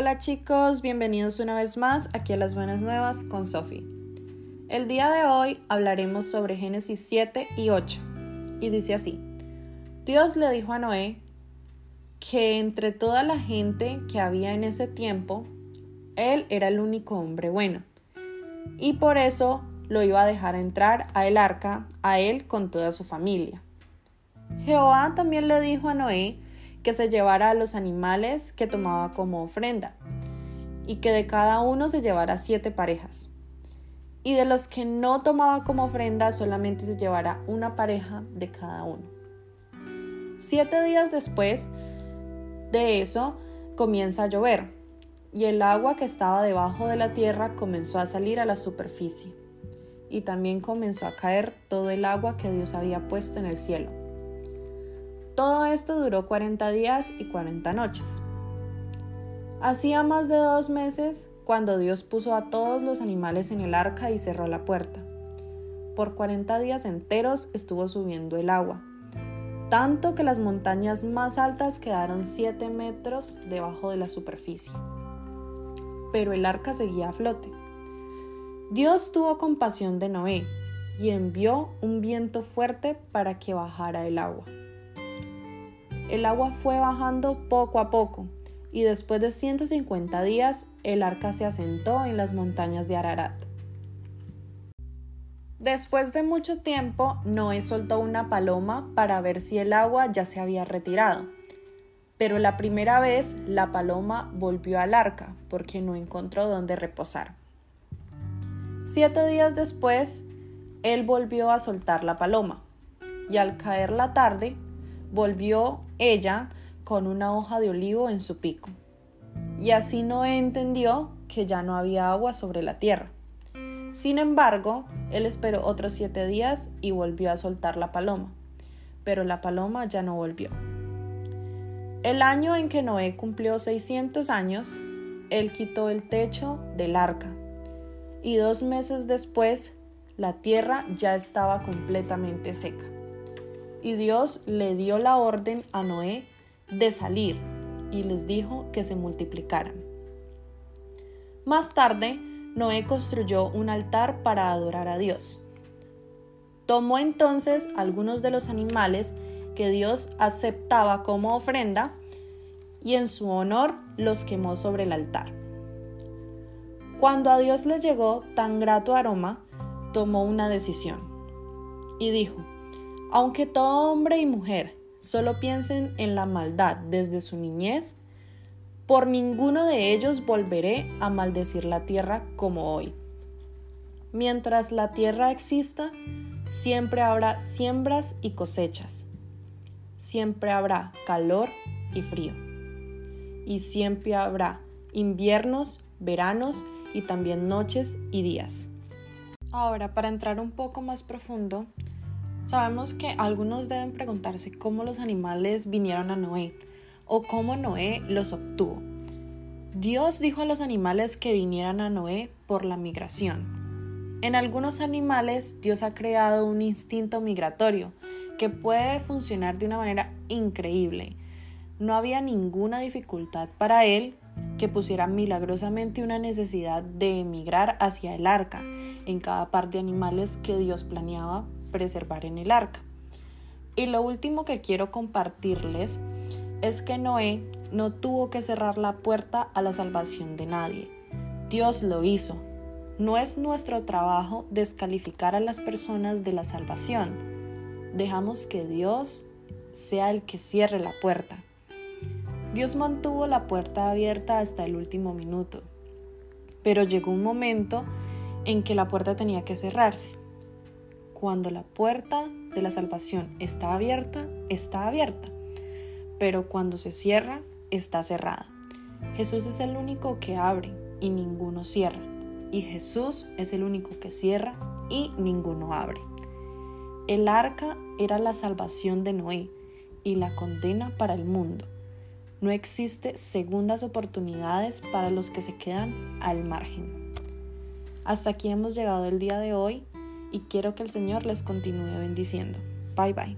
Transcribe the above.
Hola chicos, bienvenidos una vez más aquí a las buenas nuevas con Sophie. El día de hoy hablaremos sobre Génesis 7 y 8 y dice así, Dios le dijo a Noé que entre toda la gente que había en ese tiempo, él era el único hombre bueno y por eso lo iba a dejar entrar a el arca a él con toda su familia. Jehová también le dijo a Noé que se llevara a los animales que tomaba como ofrenda, y que de cada uno se llevara siete parejas. Y de los que no tomaba como ofrenda solamente se llevara una pareja de cada uno. Siete días después de eso comienza a llover, y el agua que estaba debajo de la tierra comenzó a salir a la superficie, y también comenzó a caer todo el agua que Dios había puesto en el cielo. Todo esto duró 40 días y 40 noches. Hacía más de dos meses cuando Dios puso a todos los animales en el arca y cerró la puerta. Por 40 días enteros estuvo subiendo el agua, tanto que las montañas más altas quedaron 7 metros debajo de la superficie. Pero el arca seguía a flote. Dios tuvo compasión de Noé y envió un viento fuerte para que bajara el agua. El agua fue bajando poco a poco y después de 150 días el arca se asentó en las montañas de Ararat. Después de mucho tiempo, Noé soltó una paloma para ver si el agua ya se había retirado. Pero la primera vez la paloma volvió al arca porque no encontró dónde reposar. Siete días después, él volvió a soltar la paloma, y al caer la tarde, volvió ella con una hoja de olivo en su pico. Y así Noé entendió que ya no había agua sobre la tierra. Sin embargo, él esperó otros siete días y volvió a soltar la paloma, pero la paloma ya no volvió. El año en que Noé cumplió 600 años, él quitó el techo del arca, y dos meses después la tierra ya estaba completamente seca y Dios le dio la orden a Noé de salir y les dijo que se multiplicaran. Más tarde, Noé construyó un altar para adorar a Dios. Tomó entonces algunos de los animales que Dios aceptaba como ofrenda y en su honor los quemó sobre el altar. Cuando a Dios le llegó tan grato aroma, tomó una decisión y dijo, aunque todo hombre y mujer solo piensen en la maldad desde su niñez, por ninguno de ellos volveré a maldecir la tierra como hoy. Mientras la tierra exista, siempre habrá siembras y cosechas. Siempre habrá calor y frío. Y siempre habrá inviernos, veranos y también noches y días. Ahora, para entrar un poco más profundo, Sabemos que algunos deben preguntarse cómo los animales vinieron a Noé o cómo Noé los obtuvo. Dios dijo a los animales que vinieran a Noé por la migración. En algunos animales Dios ha creado un instinto migratorio que puede funcionar de una manera increíble. No había ninguna dificultad para él que pusiera milagrosamente una necesidad de emigrar hacia el arca en cada par de animales que Dios planeaba preservar en el arca. Y lo último que quiero compartirles es que Noé no tuvo que cerrar la puerta a la salvación de nadie. Dios lo hizo. No es nuestro trabajo descalificar a las personas de la salvación. Dejamos que Dios sea el que cierre la puerta. Dios mantuvo la puerta abierta hasta el último minuto, pero llegó un momento en que la puerta tenía que cerrarse. Cuando la puerta de la salvación está abierta, está abierta. Pero cuando se cierra, está cerrada. Jesús es el único que abre y ninguno cierra. Y Jesús es el único que cierra y ninguno abre. El arca era la salvación de Noé y la condena para el mundo. No existe segundas oportunidades para los que se quedan al margen. Hasta aquí hemos llegado el día de hoy y quiero que el Señor les continúe bendiciendo. Bye bye.